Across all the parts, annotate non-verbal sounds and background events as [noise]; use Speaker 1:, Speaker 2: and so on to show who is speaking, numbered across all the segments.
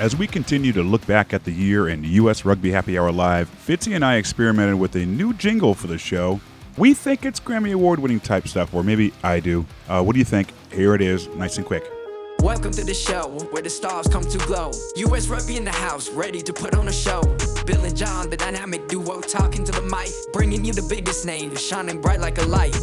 Speaker 1: As we continue to look back at the year in U.S. Rugby Happy Hour Live, Fitzy and I experimented with a new jingle for the show. We think it's Grammy Award winning type stuff, or maybe I do. Uh, what do you think? Here it is, nice and quick.
Speaker 2: Welcome to the show where the stars come to glow. US Rugby in the house, ready to put on a show. Bill and John, the dynamic duo, talking to the mic, bringing you the biggest names, shining bright like a light.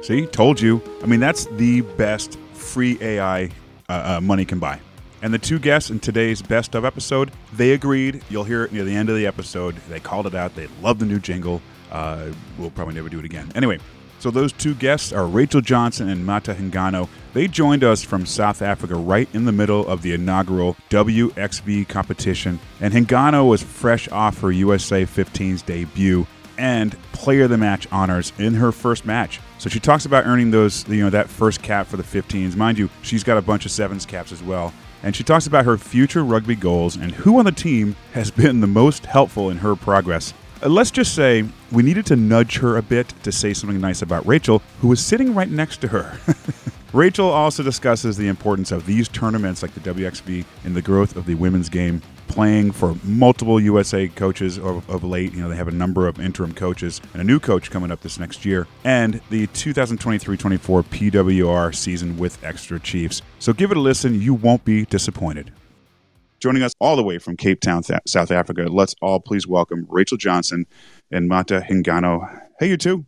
Speaker 1: See, told you. I mean, that's the best free AI uh, uh, money can buy. And the two guests in today's best of episode, they agreed. You'll hear it near the end of the episode. They called it out. They love the new jingle. Uh, we'll probably never do it again. Anyway, so those two guests are Rachel Johnson and Mata Hingano. They joined us from South Africa right in the middle of the inaugural WXV competition. And Hingano was fresh off her USA 15's debut and player of the match honors in her first match. So she talks about earning those, you know, that first cap for the 15s. Mind you, she's got a bunch of sevens caps as well and she talks about her future rugby goals and who on the team has been the most helpful in her progress. Uh, let's just say we needed to nudge her a bit to say something nice about Rachel, who was sitting right next to her. [laughs] Rachel also discusses the importance of these tournaments like the WXV in the growth of the women's game playing for multiple USA coaches of, of, late. You know, they have a number of interim coaches and a new coach coming up this next year, and the 2023 24 PWR season with Exeter Chiefs. So give it a listen. You won't be disappointed. Joining us all the way from Cape Town, Th- South Africa, let's all please welcome Rachel Johnson and Mata Hingano. Hey, you two.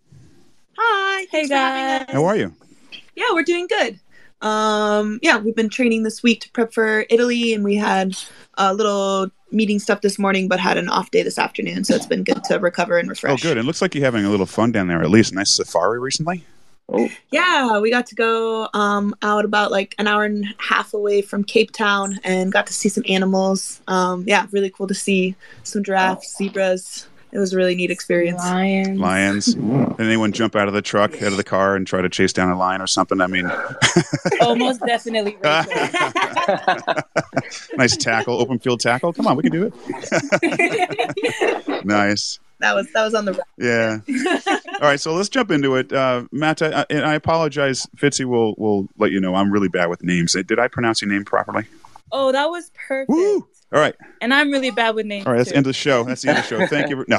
Speaker 3: Hi.
Speaker 4: Hey, guys.
Speaker 1: How are you?
Speaker 3: Yeah, we're doing good. Um, yeah, we've been training this week to prep for Italy, and we had a little meeting stuff this morning, but had an off day this afternoon. So it's been good to recover and refresh.
Speaker 1: Oh, good. It looks like you're having a little fun down there. At least nice safari recently.
Speaker 3: Oh. Yeah, we got to go um, out about like an hour and a half away from Cape Town and got to see some animals. Um, yeah, really cool to see some giraffes, zebras, it was a really neat experience.
Speaker 4: Lions.
Speaker 1: Lions. [laughs] Did anyone jump out of the truck, out of the car, and try to chase down a lion or something? I mean, [laughs]
Speaker 4: almost definitely. [laughs]
Speaker 1: nice tackle, open field tackle. Come on, we can do it. nice.
Speaker 3: That was that was on the
Speaker 1: yeah. All right, so let's jump into it. Uh, Matt, I, and I apologize. Fitzy will will let you know I'm really bad with names. Did I pronounce your name properly?
Speaker 4: Oh, that was perfect.
Speaker 1: Woo! All right.
Speaker 4: And I'm really bad with names.
Speaker 1: All right, that's the end of the show. That's the end of the show. Thank you. no.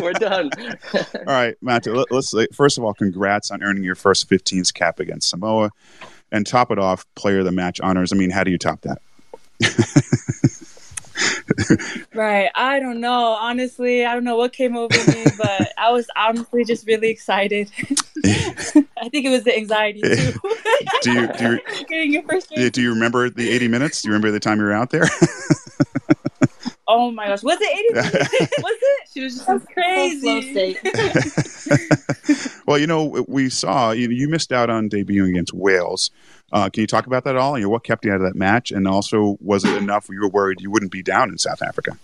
Speaker 1: [laughs]
Speaker 5: We're done. [laughs]
Speaker 1: all right, Matt, let, us first of all, congrats on earning your first 15s cap against Samoa. And top it off, player of the match honors. I mean, how do you top that? [laughs]
Speaker 4: right. I don't know. Honestly, I don't know what came over me, but I was honestly just really excited. [laughs] I think it was the anxiety [laughs] too.
Speaker 1: do you do you, [laughs]
Speaker 4: getting your first
Speaker 1: do you remember the 80 minutes? Do you remember the time you were out there?
Speaker 4: oh my gosh, was it 80 minutes? was it? She was just crazy.
Speaker 1: well, you know, we saw you, you missed out on debuting against Wales. Uh, can you talk about that at all? You know, what kept you out of that match, and also was it enough? You were worried you wouldn't be down in South Africa.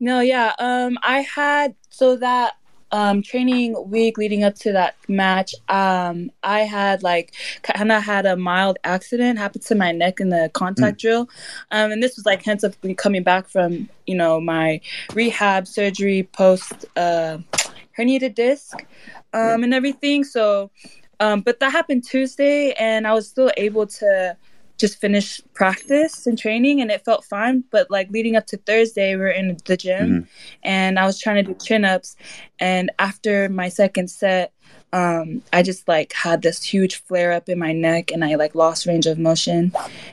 Speaker 4: No, yeah. Um, I had so that um training week leading up to that match um i had like kind of had a mild accident happen to my neck in the contact mm. drill um and this was like hence of coming back from you know my rehab surgery post uh herniated disc um and everything so um, but that happened Tuesday, and I was still able to just finish practice and training, and it felt fine. But like leading up to Thursday, we are in the gym, mm-hmm. and I was trying to do chin ups. And after my second set, um, I just like had this huge flare up in my neck and I like lost range of motion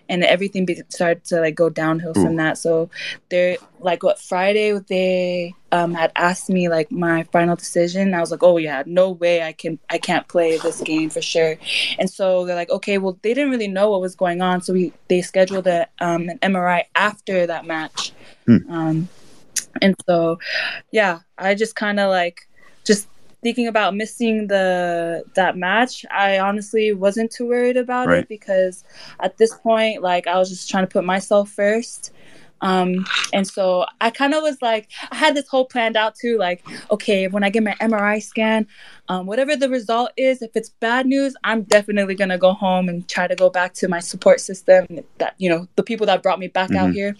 Speaker 4: and everything be- started to like go downhill Ooh. from that. So they're like what Friday they um, had asked me like my final decision. I was like, oh yeah, no way I can I can't play this game for sure. And so they're like, okay, well they didn't really know what was going on, so we they scheduled a, um, an MRI after that match. Hmm. Um, and so yeah, I just kind of like just thinking about missing the that match, I honestly wasn't too worried about right. it because at this point, like I was just trying to put myself first. Um, and so I kind of was like, I had this whole planned out too. Like, okay, when I get my MRI scan, um, whatever the result is, if it's bad news, I'm definitely gonna go home and try to go back to my support system. That you know, the people that brought me back mm-hmm. out here,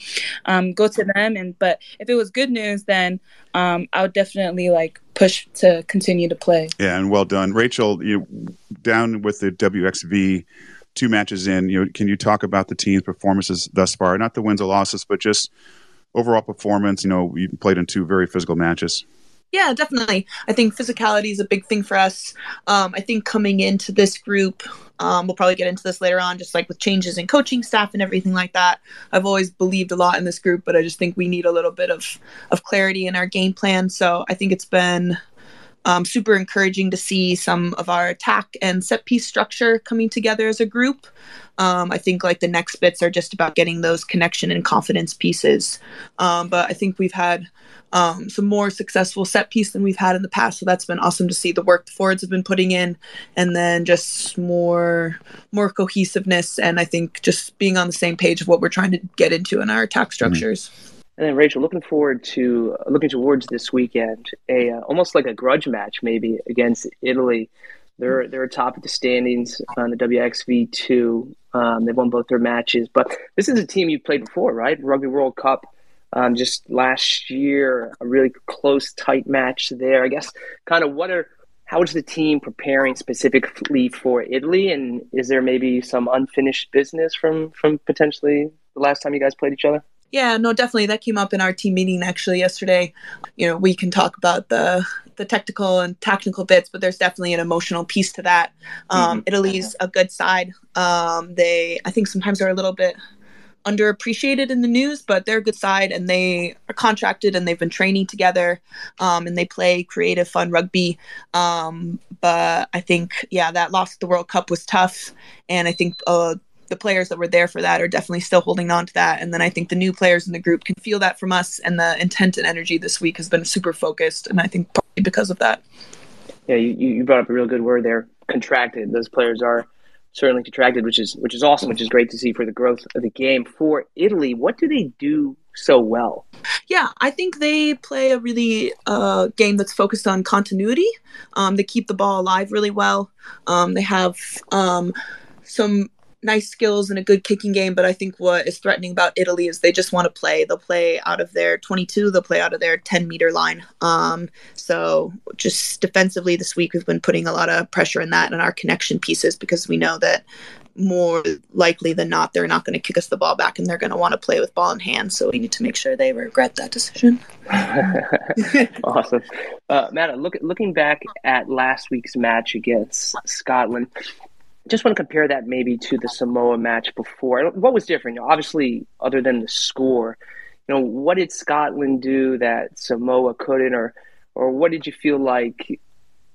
Speaker 4: um, go to them. And but if it was good news, then um, I would definitely like push to continue to play.
Speaker 1: Yeah, and well done, Rachel. You down with the WXV two matches in, you know, can you talk about the team's performances thus far? Not the wins or losses, but just overall performance. You know, you played in two very physical matches.
Speaker 3: Yeah, definitely. I think physicality is a big thing for us. Um, I think coming into this group, um, we'll probably get into this later on, just like with changes in coaching staff and everything like that. I've always believed a lot in this group, but I just think we need a little bit of of clarity in our game plan. So I think it's been um, super encouraging to see some of our attack and set piece structure coming together as a group. Um, I think like the next bits are just about getting those connection and confidence pieces. Um, but I think we've had um, some more successful set piece than we've had in the past. So that's been awesome to see the work the forwards have been putting in, and then just more more cohesiveness and I think just being on the same page of what we're trying to get into in our attack structures.
Speaker 5: Mm-hmm. And then Rachel, looking forward to looking towards this weekend, a uh, almost like a grudge match maybe against Italy. They're they're atop of the standings on the WXV two. Um, they've won both their matches, but this is a team you've played before, right? Rugby World Cup um, just last year, a really close, tight match there. I guess, kind of, what are how is the team preparing specifically for Italy, and is there maybe some unfinished business from from potentially the last time you guys played each other?
Speaker 3: Yeah, no, definitely. That came up in our team meeting actually yesterday. You know, we can talk about the the technical and technical bits, but there's definitely an emotional piece to that. Um, mm-hmm. Italy's a good side. Um, they, I think, sometimes are a little bit underappreciated in the news, but they're a good side and they are contracted and they've been training together um, and they play creative, fun rugby. Um, but I think, yeah, that loss at the World Cup was tough. And I think uh, the players that were there for that are definitely still holding on to that. And then I think the new players in the group can feel that from us. And the intent and energy this week has been super focused. And I think partly because of that.
Speaker 5: Yeah, you, you brought up a real good word there contracted. Those players are certainly contracted, which is which is awesome, which is great to see for the growth of the game. For Italy, what do they do so well?
Speaker 3: Yeah, I think they play a really uh, game that's focused on continuity. Um, they keep the ball alive really well. Um, they have um, some nice skills and a good kicking game, but I think what is threatening about Italy is they just want to play. They'll play out of their 22, they'll play out of their 10 meter line. Um, so just defensively this week, we've been putting a lot of pressure in that and our connection pieces because we know that more likely than not, they're not going to kick us the ball back and they're going to want to play with ball in hand. So we need to make sure they regret that decision. [laughs] [laughs]
Speaker 5: awesome. Uh, Matt, look, looking back at last week's match against Scotland, just want to compare that maybe to the Samoa match before. What was different? Obviously, other than the score, you know, what did Scotland do that Samoa couldn't, or or what did you feel like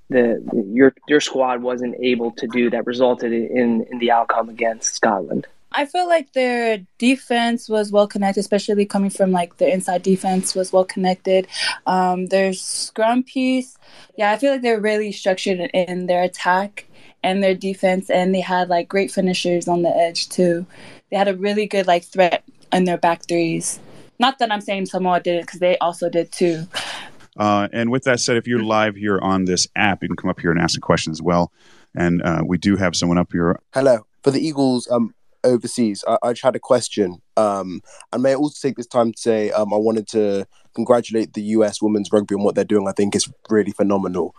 Speaker 5: the your your squad wasn't able to do that resulted in in the outcome against Scotland?
Speaker 4: I feel like their defense was well connected, especially coming from like the inside defense was well connected. Um, their scrum piece, yeah, I feel like they're really structured in their attack and their defense, and they had like great finishers on the edge too. They had a really good like threat in their back threes. Not that I'm saying Samoa did it because they also did too.
Speaker 1: Uh, and with that said, if you're live here on this app, you can come up here and ask a question as well. And uh, we do have someone up here.
Speaker 6: Hello. For the Eagles um, overseas, I, I just had a question. Um, and may I also take this time to say um, I wanted to congratulate the US women's rugby on what they're doing. I think is really phenomenal.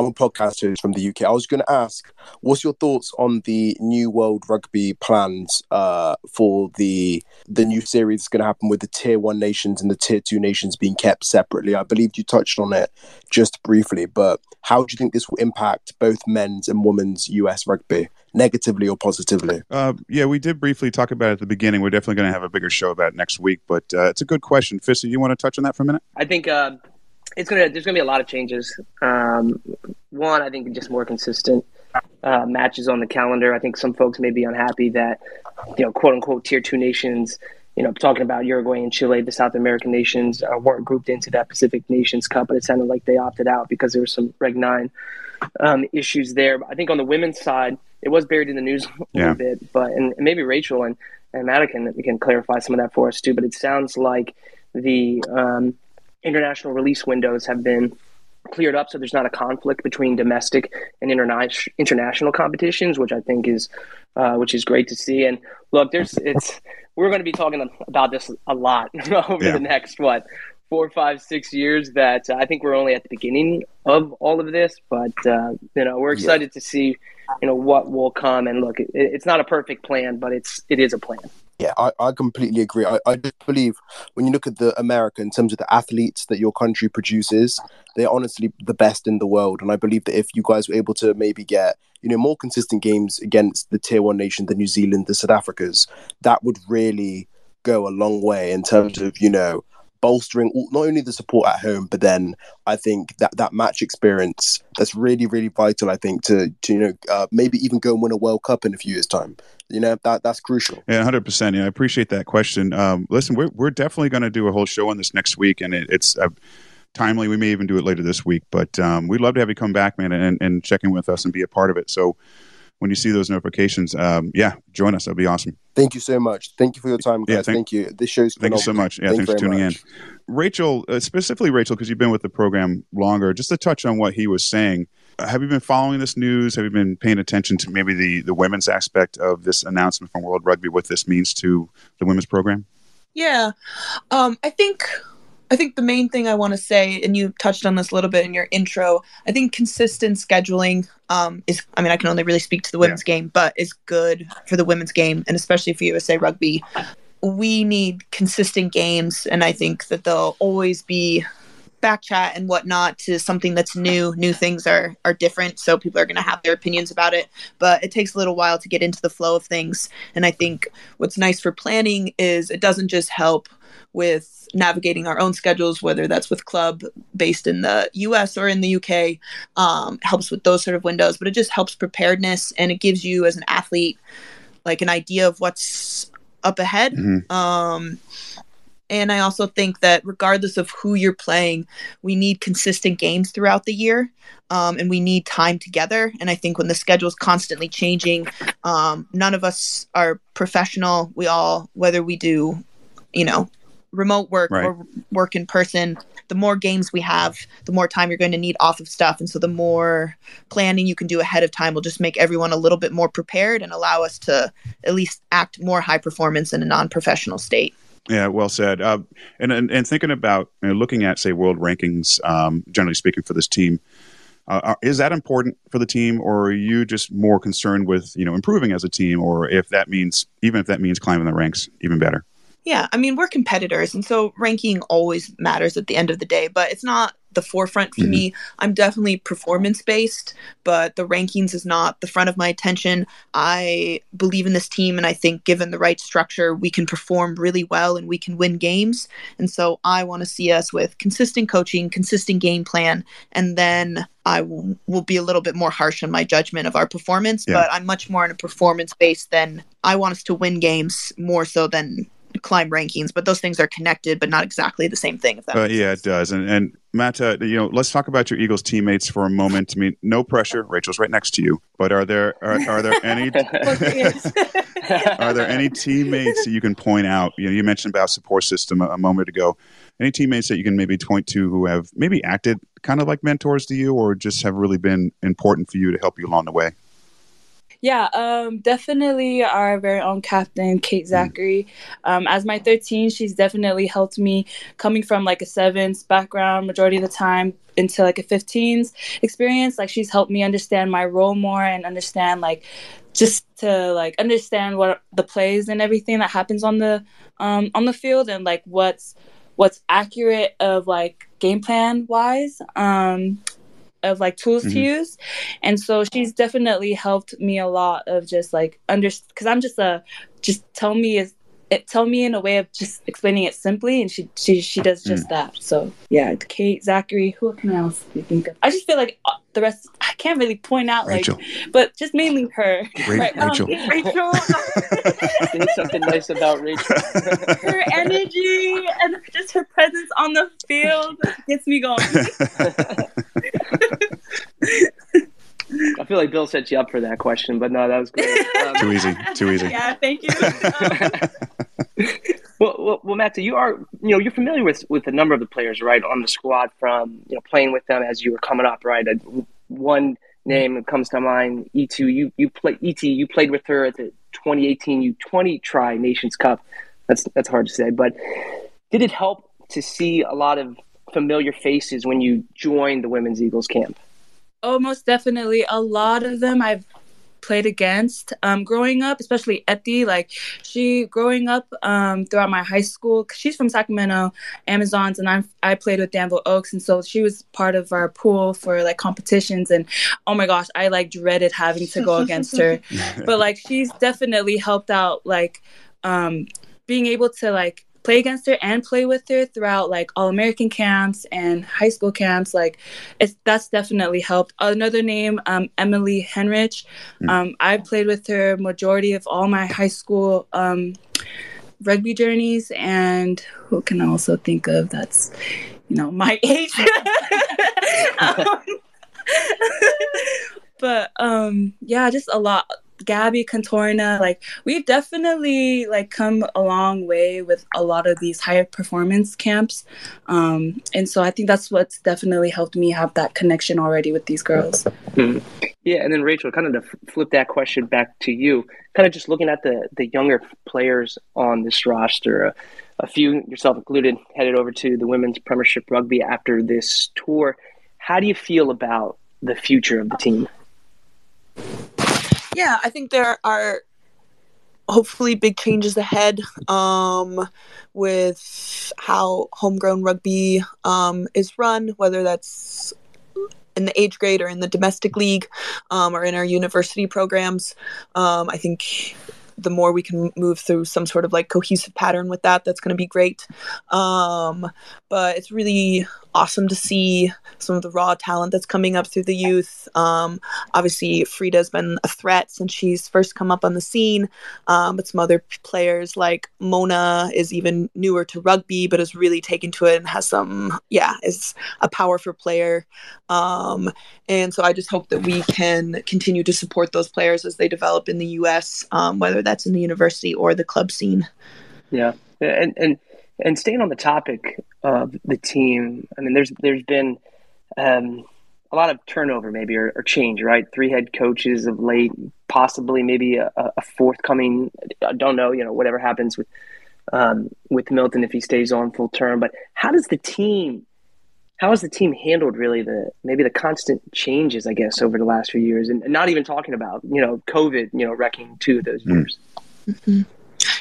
Speaker 6: I'm a podcaster from the UK. I was going to ask, what's your thoughts on the new World Rugby plans uh, for the the new series that's going to happen with the Tier One nations and the Tier Two nations being kept separately? I believe you touched on it just briefly, but how do you think this will impact both men's and women's US rugby, negatively or positively?
Speaker 1: Uh, yeah, we did briefly talk about it at the beginning. We're definitely going to have a bigger show about it next week, but uh, it's a good question. Fitzy, you want to touch on that for a minute?
Speaker 5: I think uh, it's gonna there's gonna be a lot of changes. Um, one, I think just more consistent uh, matches on the calendar. I think some folks may be unhappy that you know quote unquote tier two nations. You know, talking about Uruguay and Chile, the South American nations uh, weren't grouped into that Pacific Nations Cup, but it sounded like they opted out because there were some Reg Nine um, issues there. But I think on the women's side, it was buried in the news a yeah. little bit. But and, maybe Rachel and and Matt can can clarify some of that for us too. But it sounds like the um, international release windows have been cleared up so there's not a conflict between domestic and interna- international competitions which i think is uh, which is great to see and look there's it's we're going to be talking about this a lot [laughs] over yeah. the next what four, five, six years that uh, I think we're only at the beginning of all of this. But uh, you know, we're excited yeah. to see you know what will come. And look, it, it's not a perfect plan, but it's it is a plan.
Speaker 6: Yeah, I, I completely agree. I, I just believe when you look at the America in terms of the athletes that your country produces, they're honestly the best in the world. And I believe that if you guys were able to maybe get, you know, more consistent games against the tier one nation, the New Zealand, the South Africas, that would really go a long way in terms of, you know, bolstering not only the support at home, but then I think that that match experience that's really really vital. I think to to you know uh, maybe even go and win a World Cup in a few years' time. You know that that's crucial.
Speaker 1: Yeah, hundred percent. Yeah, I appreciate that question. Um, listen, we're we're definitely going to do a whole show on this next week, and it, it's. Uh, timely. We may even do it later this week, but um, we'd love to have you come back, man, and, and check in with us and be a part of it. So when you see those notifications, um, yeah, join us. That'd be awesome.
Speaker 6: Thank you so much. Thank you for your time, guys. Yeah, thank, thank you. This show's
Speaker 1: phenomenal. Thank you so much. Yeah, thank thanks for tuning much. in. Rachel, uh, specifically Rachel, because you've been with the program longer, just to touch on what he was saying. Uh, have you been following this news? Have you been paying attention to maybe the, the women's aspect of this announcement from World Rugby, what this means to the women's program?
Speaker 3: Yeah. Um, I think I think the main thing I want to say, and you touched on this a little bit in your intro, I think consistent scheduling um, is, I mean, I can only really speak to the women's yeah. game, but is good for the women's game, and especially for USA Rugby. We need consistent games, and I think that they'll always be back chat and whatnot to something that's new. New things are are different, so people are going to have their opinions about it. But it takes a little while to get into the flow of things. And I think what's nice for planning is it doesn't just help with navigating our own schedules, whether that's with club based in the US or in the UK, um, helps with those sort of windows. But it just helps preparedness and it gives you as an athlete like an idea of what's up ahead. Mm-hmm. Um, and I also think that regardless of who you're playing, we need consistent games throughout the year. Um, and we need time together. And I think when the schedule is constantly changing, um, none of us are professional. We all, whether we do, you know, remote work right. or work in person, the more games we have, the more time you're going to need off of stuff. And so the more planning you can do ahead of time will just make everyone a little bit more prepared and allow us to at least act more high performance in a non professional state.
Speaker 1: Yeah, well said. Uh, and, and, and thinking about you know, looking at say world rankings, um, generally speaking, for this team, uh, is that important for the team, or are you just more concerned with you know improving as a team, or if that means even if that means climbing the ranks, even better?
Speaker 3: Yeah, I mean, we're competitors, and so ranking always matters at the end of the day, but it's not the forefront for mm-hmm. me. I'm definitely performance based, but the rankings is not the front of my attention. I believe in this team, and I think given the right structure, we can perform really well and we can win games. And so I want to see us with consistent coaching, consistent game plan, and then I will, will be a little bit more harsh on my judgment of our performance. Yeah. But I'm much more in a performance base than I want us to win games more so than climb rankings, but those things are connected, but not exactly the same thing. If that
Speaker 1: uh, yeah, sense. it does. And and Matt, uh, you know, let's talk about your Eagles teammates for a moment. I mean, no pressure. Rachel's right next to you, but are there are, are there any [laughs] [laughs] are there any teammates that you can point out? You know, you mentioned about support system a, a moment ago. Any teammates that you can maybe point to who have maybe acted kind of like mentors to you, or just have really been important for you to help you along the way?
Speaker 4: Yeah, um, definitely our very own captain, Kate mm. Zackary. Um, as my 13, she's definitely helped me coming from like a sevens background majority of the time into like a 15s experience. Like she's helped me understand my role more and understand like just to like understand what the plays and everything that happens on the um, on the field and like what's what's accurate of like game plan wise um of like tools mm-hmm. to use and so she's definitely helped me a lot of just like under because i'm just a just tell me is it tell me in a way of just explaining it simply and she she, she does just mm. that so yeah kate zackary who can else do you think of i just feel like uh, the rest i can't really point out rachel. like but just mainly her [laughs]
Speaker 1: Ra- right? rachel
Speaker 4: um, rachel [laughs]
Speaker 5: say something nice about rachel [laughs]
Speaker 4: her energy and just her presence on the field gets me going
Speaker 5: I feel like Bill set you up for that question, but no, that was great.
Speaker 1: Um, [laughs] too easy. Too easy.
Speaker 4: Yeah, thank you. [laughs]
Speaker 5: well, well, well, Matt, you are you know you're familiar with with a number of the players, right, on the squad from you know playing with them as you were coming up, right? One name that comes to mind, E2. You you play Et. You played with her at the 2018 U20 Tri Nations Cup. That's that's hard to say, but did it help to see a lot of familiar faces when you joined the Women's Eagles camp?
Speaker 4: Oh, most definitely. A lot of them I've played against um, growing up, especially Etty. Like she growing up um, throughout my high school. She's from Sacramento, Amazons, and I I played with Danville Oaks, and so she was part of our pool for like competitions. And oh my gosh, I like dreaded having to go against her, [laughs] but like she's definitely helped out like um, being able to like play against her and play with her throughout like all American camps and high school camps. Like it's that's definitely helped. Another name, um, Emily Henrich. Um, I played with her majority of all my high school um, rugby journeys, and who can I also think of that's you know my [laughs] age. [laughs] Um, [laughs] but um yeah, just a lot Gabby Cantorna, like we've definitely like come a long way with a lot of these high performance camps, um, and so I think that's what's definitely helped me have that connection already with these girls.
Speaker 5: Mm-hmm. Yeah, and then Rachel, kind of to flip that question back to you, kind of just looking at the the younger players on this roster. Uh, a few, yourself included, headed over to the women's Premiership rugby after this tour. How do you feel about the future of the team?
Speaker 3: Yeah, I think there are hopefully big changes ahead um, with how homegrown rugby um, is run, whether that's in the age grade or in the domestic league um, or in our university programs. Um, I think the more we can move through some sort of like cohesive pattern with that, that's going to be great. Um, but it's really awesome to see some of the raw talent that's coming up through the youth. Um, obviously, Freda's been a threat since she's first come up on the scene, um, but some other players like Mona is even newer to rugby, but has really taken to it and has some, yeah, is a powerful player. Um, and so I just hope that we can continue to support those players as they develop in the U.S., um, whether that's in the university or the club scene.
Speaker 5: Yeah, and and and staying on the topic of the team, I mean, there's there's been um, a lot of turnover, maybe or, or, change, right? Three head coaches of late, possibly maybe a, a forthcoming. I don't know, you know, whatever happens with um, with Milton if he stays on full term. But how does the team? How has the team handled really the maybe the constant changes, I guess, over the last few years, and, and not even talking about you know COVID, you know, wrecking two of those years.
Speaker 3: Mm-hmm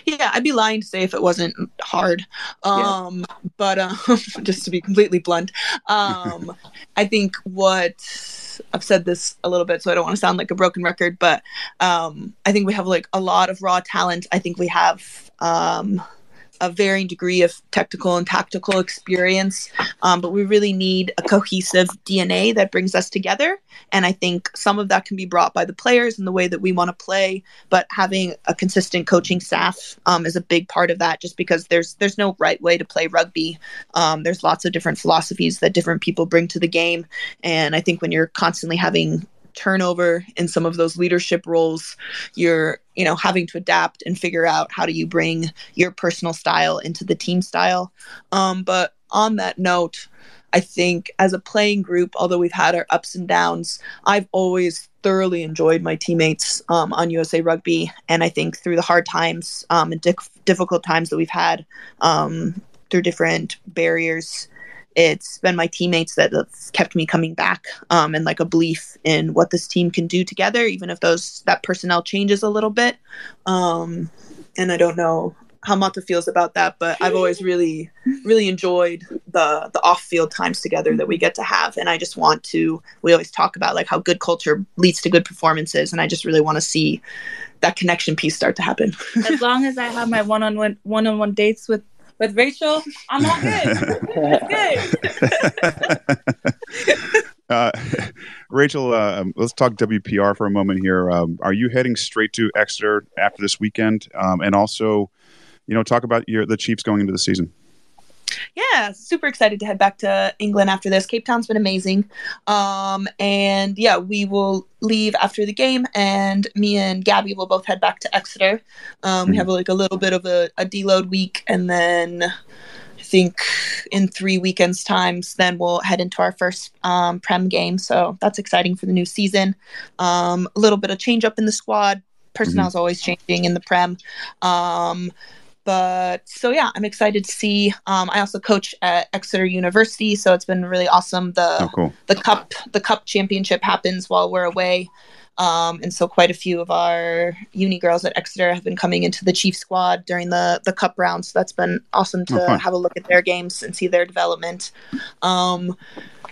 Speaker 3: yeah i'd be lying to say if it wasn't hard um yeah. but um [laughs] just to be completely blunt um [laughs] i think what i've said this a little bit so i don't want to sound like a broken record but um i think we have like a lot of raw talent i think we have um a varying degree of technical and tactical experience, um, but we really need a cohesive DNA that brings us together. And I think some of that can be brought by the players and the way that we want to play, but having a consistent coaching staff um, is a big part of that. Just because there's there's no right way to play rugby. Um, there's lots of different philosophies that different people bring to the game, and I think when you're constantly having turnover in some of those leadership roles you're you know having to adapt and figure out how do you bring your personal style into the team style. Um, but on that note i think as a playing group although we've had our ups and downs i've always thoroughly enjoyed my teammates um, on usa rugby. And i think through the hard times um, and di- difficult times that we've had um, through different barriers it's been my teammates that have kept me coming back um, and like a belief in what this team can do together even if those that personnel changes a little bit um, and i don't know how Mata feels about that, but I've always really, really enjoyed the the off field times together that we get to have, and I just want to. We always talk about like how good culture leads to good performances, and I just really want to see that connection piece start to happen.
Speaker 4: as long as I have my one on one one on one dates with with Rachel, I'm all good.
Speaker 1: good. [laughs] uh, Rachel, uh, um, let's talk WPR for a moment here. Um, are you heading straight to Exeter after this weekend? Um, and also, you know, talk about your the Chiefs going into the season
Speaker 3: yeah, super excited to head back to England after this. Cape Town's been amazing. Um, and yeah, we will leave after the game, and me and Gabby will both head back to Exeter. Um, mm-hmm. We have like a little bit of a, a deload week, and then I think in three weekends' times, then we'll head into our first um, Prem game. So that's exciting for the new season. Um, a little bit of change up in the squad. Personnel's mm-hmm. always changing in the Prem. But so yeah, I'm excited to see. Um, I also coach at Exeter University, so it's been really awesome. The
Speaker 1: Oh, cool.
Speaker 3: the cup the cup championship happens while we're away. Um, and so quite a few of our uni girls at Exeter have been coming into the chief squad during the the cup round. So that's been awesome to
Speaker 1: Oh,
Speaker 3: have a look at their games and see their development. Um,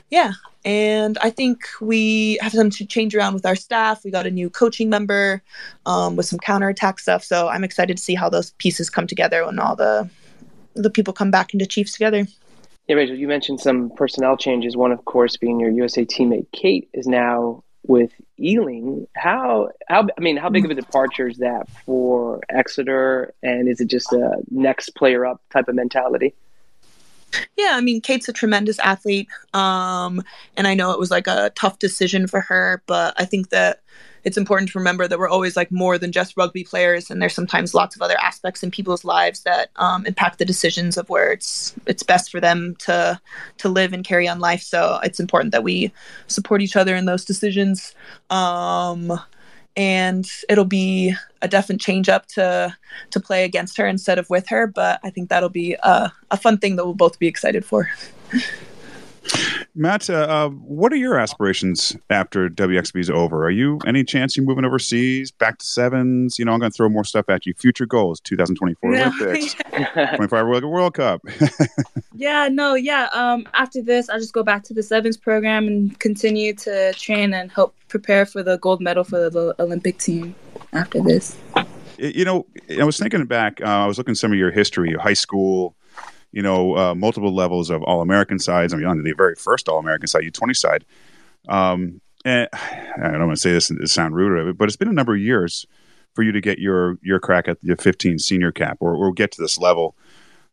Speaker 3: yeah, and I think we have some to change around with our staff. We got a new coaching member um, with some counterattack stuff. So I'm excited to see how those pieces come together when all the the people come back into Chiefs together.
Speaker 5: Yeah, Rachel, you mentioned some personnel changes. One, of course, being your USA teammate Kate is now with Ealing. How how I mean, how big of a departure is that for Exeter? And is it just a next player up type of mentality?
Speaker 3: Yeah, I mean, Kate's a tremendous athlete. Um, and I know it was like a tough decision for her, but I think that it's important to remember that we're always like more than just rugby players, and there's sometimes lots of other aspects in people's lives that um, impact the decisions of where it's it's best for them to to live and carry on life. So it's important that we support each other in those decisions. Um, and it'll be a definite change up to to play against her instead of with her. But I think that'll be a, a fun thing that we'll both be excited for. [laughs]
Speaker 1: Matt, uh, uh, what are your aspirations after WXV is over? Are you any chance you moving overseas, back to sevens? You know, I'm going to throw more stuff at you. Future goals: 2024
Speaker 4: Yeah.
Speaker 1: Olympics, [laughs] 25 World, World Cup. [laughs]
Speaker 4: Yeah, no, yeah. Um, after this, I'll just go back to the sevens program and continue to train and help prepare for the gold medal for the Olympic team. After this,
Speaker 1: you know, I was thinking back. Uh, I was looking at some of your history, your high school. You know, uh, multiple levels of All American sides. I mean, on the very first All American side, U20 side. Um, and [sighs] I don't want to say this to sound rude, but it's been a number of years for you to get your your crack at the 15 senior cap or, or get to this level.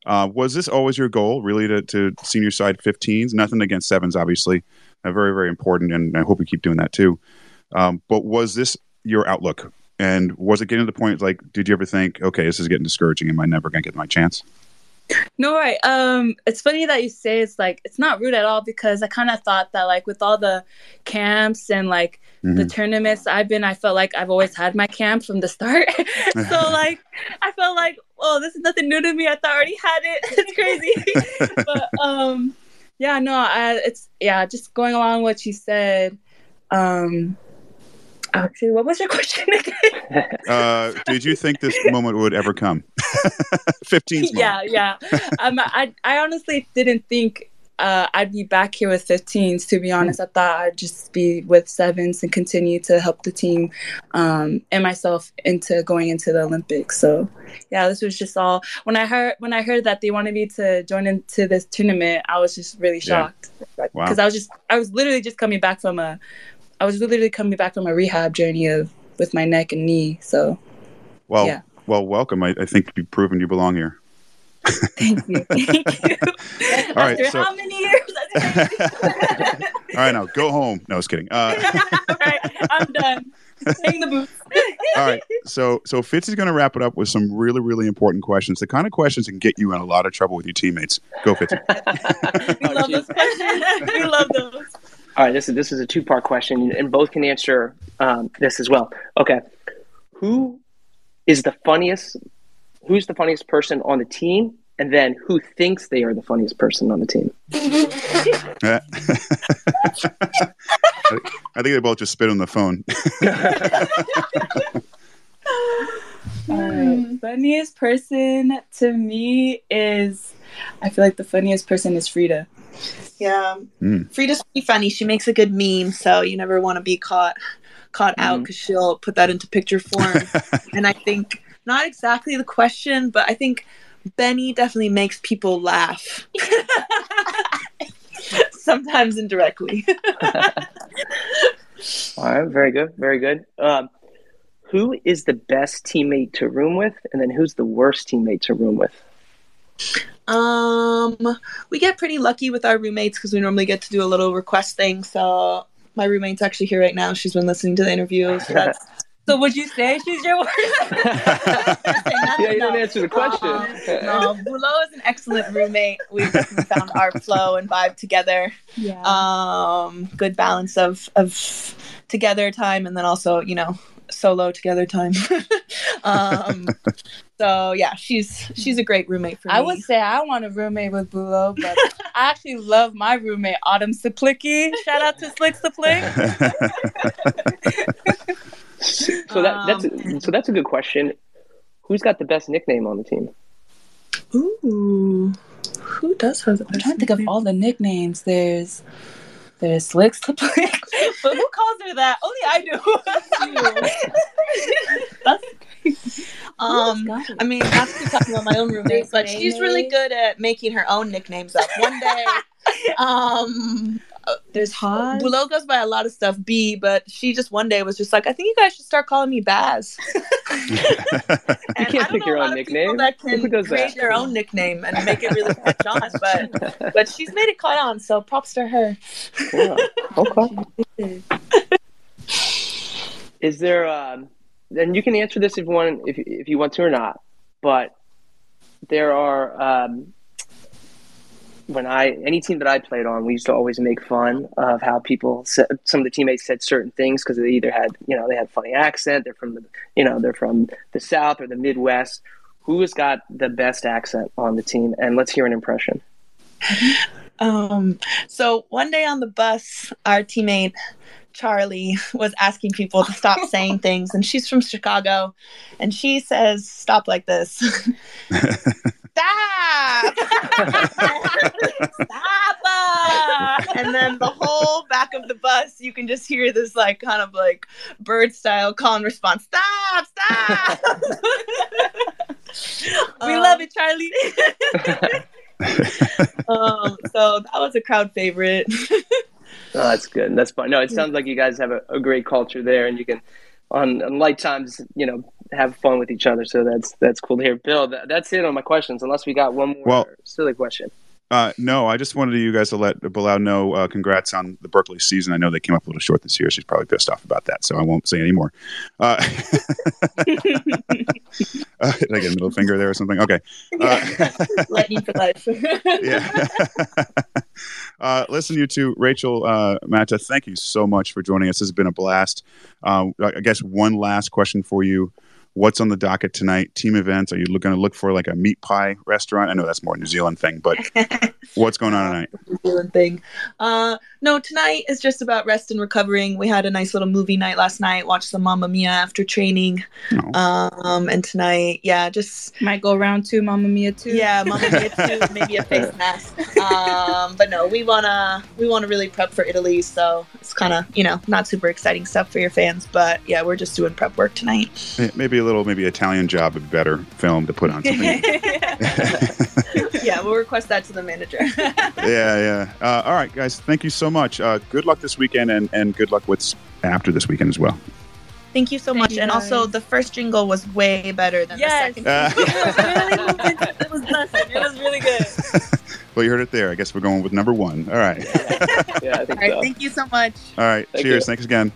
Speaker 1: Uh, was this always your goal, really, to, to senior side 15s? Nothing against sevens, obviously, uh, very very important, and I hope you keep doing that too. Um, but was this your outlook? And was it getting to the point like, did you ever think, okay, this is getting discouraging? Am I never going to get my chance?
Speaker 4: No, right. Um, it's funny that you say it's like it's not rude at all because I kind of thought that like with all the camps and like the
Speaker 1: Mhm.
Speaker 4: tournaments I've been, I felt like I've always had my camp from the start. [laughs] so [laughs] like I felt like, oh, this is nothing new to me. I thought I already had it. [laughs] It's crazy. but um yeah, no, I, it's yeah, just going along what you said. Um actually, what was your [laughs] question again? [laughs]
Speaker 1: Uh, did you think this moment would ever come? [laughs] 15s.
Speaker 4: yeah, yeah. Um, I I honestly didn't think uh, I'd be back here with 15s. To be honest, I thought I'd just be with sevens and continue to help the team um, and myself into going into the Olympics. So, yeah, this was just all. When I heard when I heard that they wanted me to join into this tournament, I was just really
Speaker 1: Yeah.
Speaker 4: shocked
Speaker 1: Wow.
Speaker 4: because I was just I was literally just coming back from a I was literally coming back from a rehab journey of with my neck and knee. So
Speaker 1: Well,
Speaker 4: yeah.
Speaker 1: well, welcome. I, I think you've proven you belong here.
Speaker 4: thank you, [laughs] thank you.
Speaker 1: All right, so-
Speaker 4: how many years? [laughs]
Speaker 1: All right, now go home. No, I was kidding. Uh,
Speaker 4: All right, I'm done. Hang the boots. [laughs]
Speaker 1: all right, so so Fitz is going to wrap it up with some really really important questions. The kind of questions that can get you in a lot of trouble with your teammates. Go Fitz.
Speaker 4: We love those questions. We love those.
Speaker 5: All right, this is this is a two part question, and both can answer um, this as well. Okay, who is the funniest? Who's the funniest person on the team, and then who thinks they are the funniest person on the team? [laughs]
Speaker 1: I think they both just spit on the phone. [laughs]
Speaker 4: All right. Funniest person to me is, I feel like the funniest person is Freda.
Speaker 3: Yeah,
Speaker 1: Mm.
Speaker 3: Freda's pretty funny. She makes a good meme, so you never want to be caught caught out because she'll put that into picture form. [laughs] and I think not exactly the question, but I think Benny definitely makes people laugh. [laughs] Sometimes indirectly. [laughs]
Speaker 5: All right, very good, very good. Um, who is the best teammate to room with, and then who's the worst teammate to room with?
Speaker 3: Um, we get pretty lucky with our roommates because we normally get to do a little request thing. So my roommate's actually here right now. She's been listening to the interview. So that's [laughs]
Speaker 4: So would you say she's your worst? [laughs]
Speaker 5: yeah, you didn't answer the question.
Speaker 3: no, Bulo is an excellent roommate. We've found our flow and vibe together.
Speaker 4: Yeah.
Speaker 3: Um, good balance of of together time and then also you know solo together time. [laughs] Um, so yeah, she's she's a great roommate for me.
Speaker 4: I would say I want a roommate with Bulo, but I actually love my roommate, Autumn Czaplicki. Shout out to Slick Saplick. [laughs]
Speaker 5: So that that's
Speaker 3: Um,
Speaker 5: so that's a good question. Who's got the best nickname on the team?
Speaker 3: Ooh, who does have the
Speaker 4: I'm trying to think of all the nicknames. There's there's Slick Saplick. but who calls her that? Only I do. [laughs] That's
Speaker 3: Um. I mean, not to keep talking about my own [laughs] roommate, but
Speaker 4: There's
Speaker 3: she's really good at making her own nicknames up. One day, [laughs] um,
Speaker 4: there's Hod.
Speaker 3: Willow goes by a lot of stuff, B, but she just one day was just like, I think you guys should start calling me Baz. [laughs] And I
Speaker 5: can't pick your own
Speaker 3: of people
Speaker 5: nickname.
Speaker 3: That can
Speaker 5: Who does
Speaker 3: create
Speaker 5: that?
Speaker 3: their own nickname and make it really catch on, but but she's made it caught on, so props to her.
Speaker 5: Yeah. Okay. Is there? Um, and you can answer this if you want, if if you want to or not. But there are. Um, when I any team that I played on, we used to always make fun of how people said some of the teammates said certain things because they either had you know they had funny accent, they're from the you know they're from the South or the Midwest. Who has got the best accent on the team? And let's hear an impression. [laughs]
Speaker 3: Um, so one day on the bus, our teammate Charlie [laughs] was asking people to stop [laughs] saying things, and she's from Chicago, and she says, "Stop like this." [laughs] Stop! Stop! uh." And then the whole back of the bus, you can just hear this like kind of like bird style call and response. Stop! Stop!
Speaker 4: we
Speaker 3: Um,
Speaker 4: love it, Charlie.
Speaker 3: um, so that was a crowd favorite.
Speaker 5: Oh, that's good. That's fun. No, it sounds like you guys have a, a great culture there, and you can, on, on light times, you know, have fun with each other. So that's that's cool to hear. Bill, that, that's it on my questions. Unless we got one more
Speaker 1: Well-
Speaker 5: silly question.
Speaker 1: Uh, no, I just wanted you guys to let Bilal know uh, congrats on the Berkeley season. I know they came up a little short this year. She's probably pissed off about that, so I won't say any more. Uh, [laughs] uh, did I get a middle finger there or something? Okay. Uh, [laughs]
Speaker 3: Lightning for life. [laughs]
Speaker 1: yeah. Uh, listen, you two, Rachel, uh, Matta, thank you so much for joining us. This has been a blast. Uh, I guess one last question for you. What's on the docket tonight? Team events? Are you going to look for like a meat pie restaurant? I know that's more New Zealand thing, but [laughs] what's going on tonight?
Speaker 3: New Zealand thing. Uh, no, tonight is just about rest and recovering. We had a nice little movie night last night. Watched some Mamma Mia after training.
Speaker 1: Oh.
Speaker 3: Um, and tonight, yeah, just
Speaker 4: Might go round two, Mamma Mia too.
Speaker 3: yeah, Mamma Mia too. Maybe a face [laughs] mask. Um, but no, we wanna we wanna really prep for Italy. So it's kind of you know not super exciting stuff for your fans. But yeah, we're just doing prep work tonight.
Speaker 1: Maybe a little, maybe Italian job would be better film to put on [laughs] something.
Speaker 3: yeah, we'll request that to the manager. [laughs]
Speaker 1: yeah, yeah. Uh, all right, guys. Thank you so much. Uh, good luck this weekend, and, and good luck with after this weekend as well.
Speaker 3: Thank you so
Speaker 4: Thank
Speaker 3: much.
Speaker 4: you,
Speaker 3: and also, the first jingle was way better than
Speaker 4: Yes.
Speaker 3: the second. [laughs]
Speaker 1: Uh,
Speaker 4: it was blessed. It was really good.
Speaker 1: well, you heard it there. I guess we're going with number one. All right.
Speaker 5: Yeah, I think
Speaker 3: All right,
Speaker 5: so.
Speaker 3: thank you so much.
Speaker 1: All right.
Speaker 5: Thank
Speaker 1: Cheers.
Speaker 5: you.
Speaker 1: Thanks again.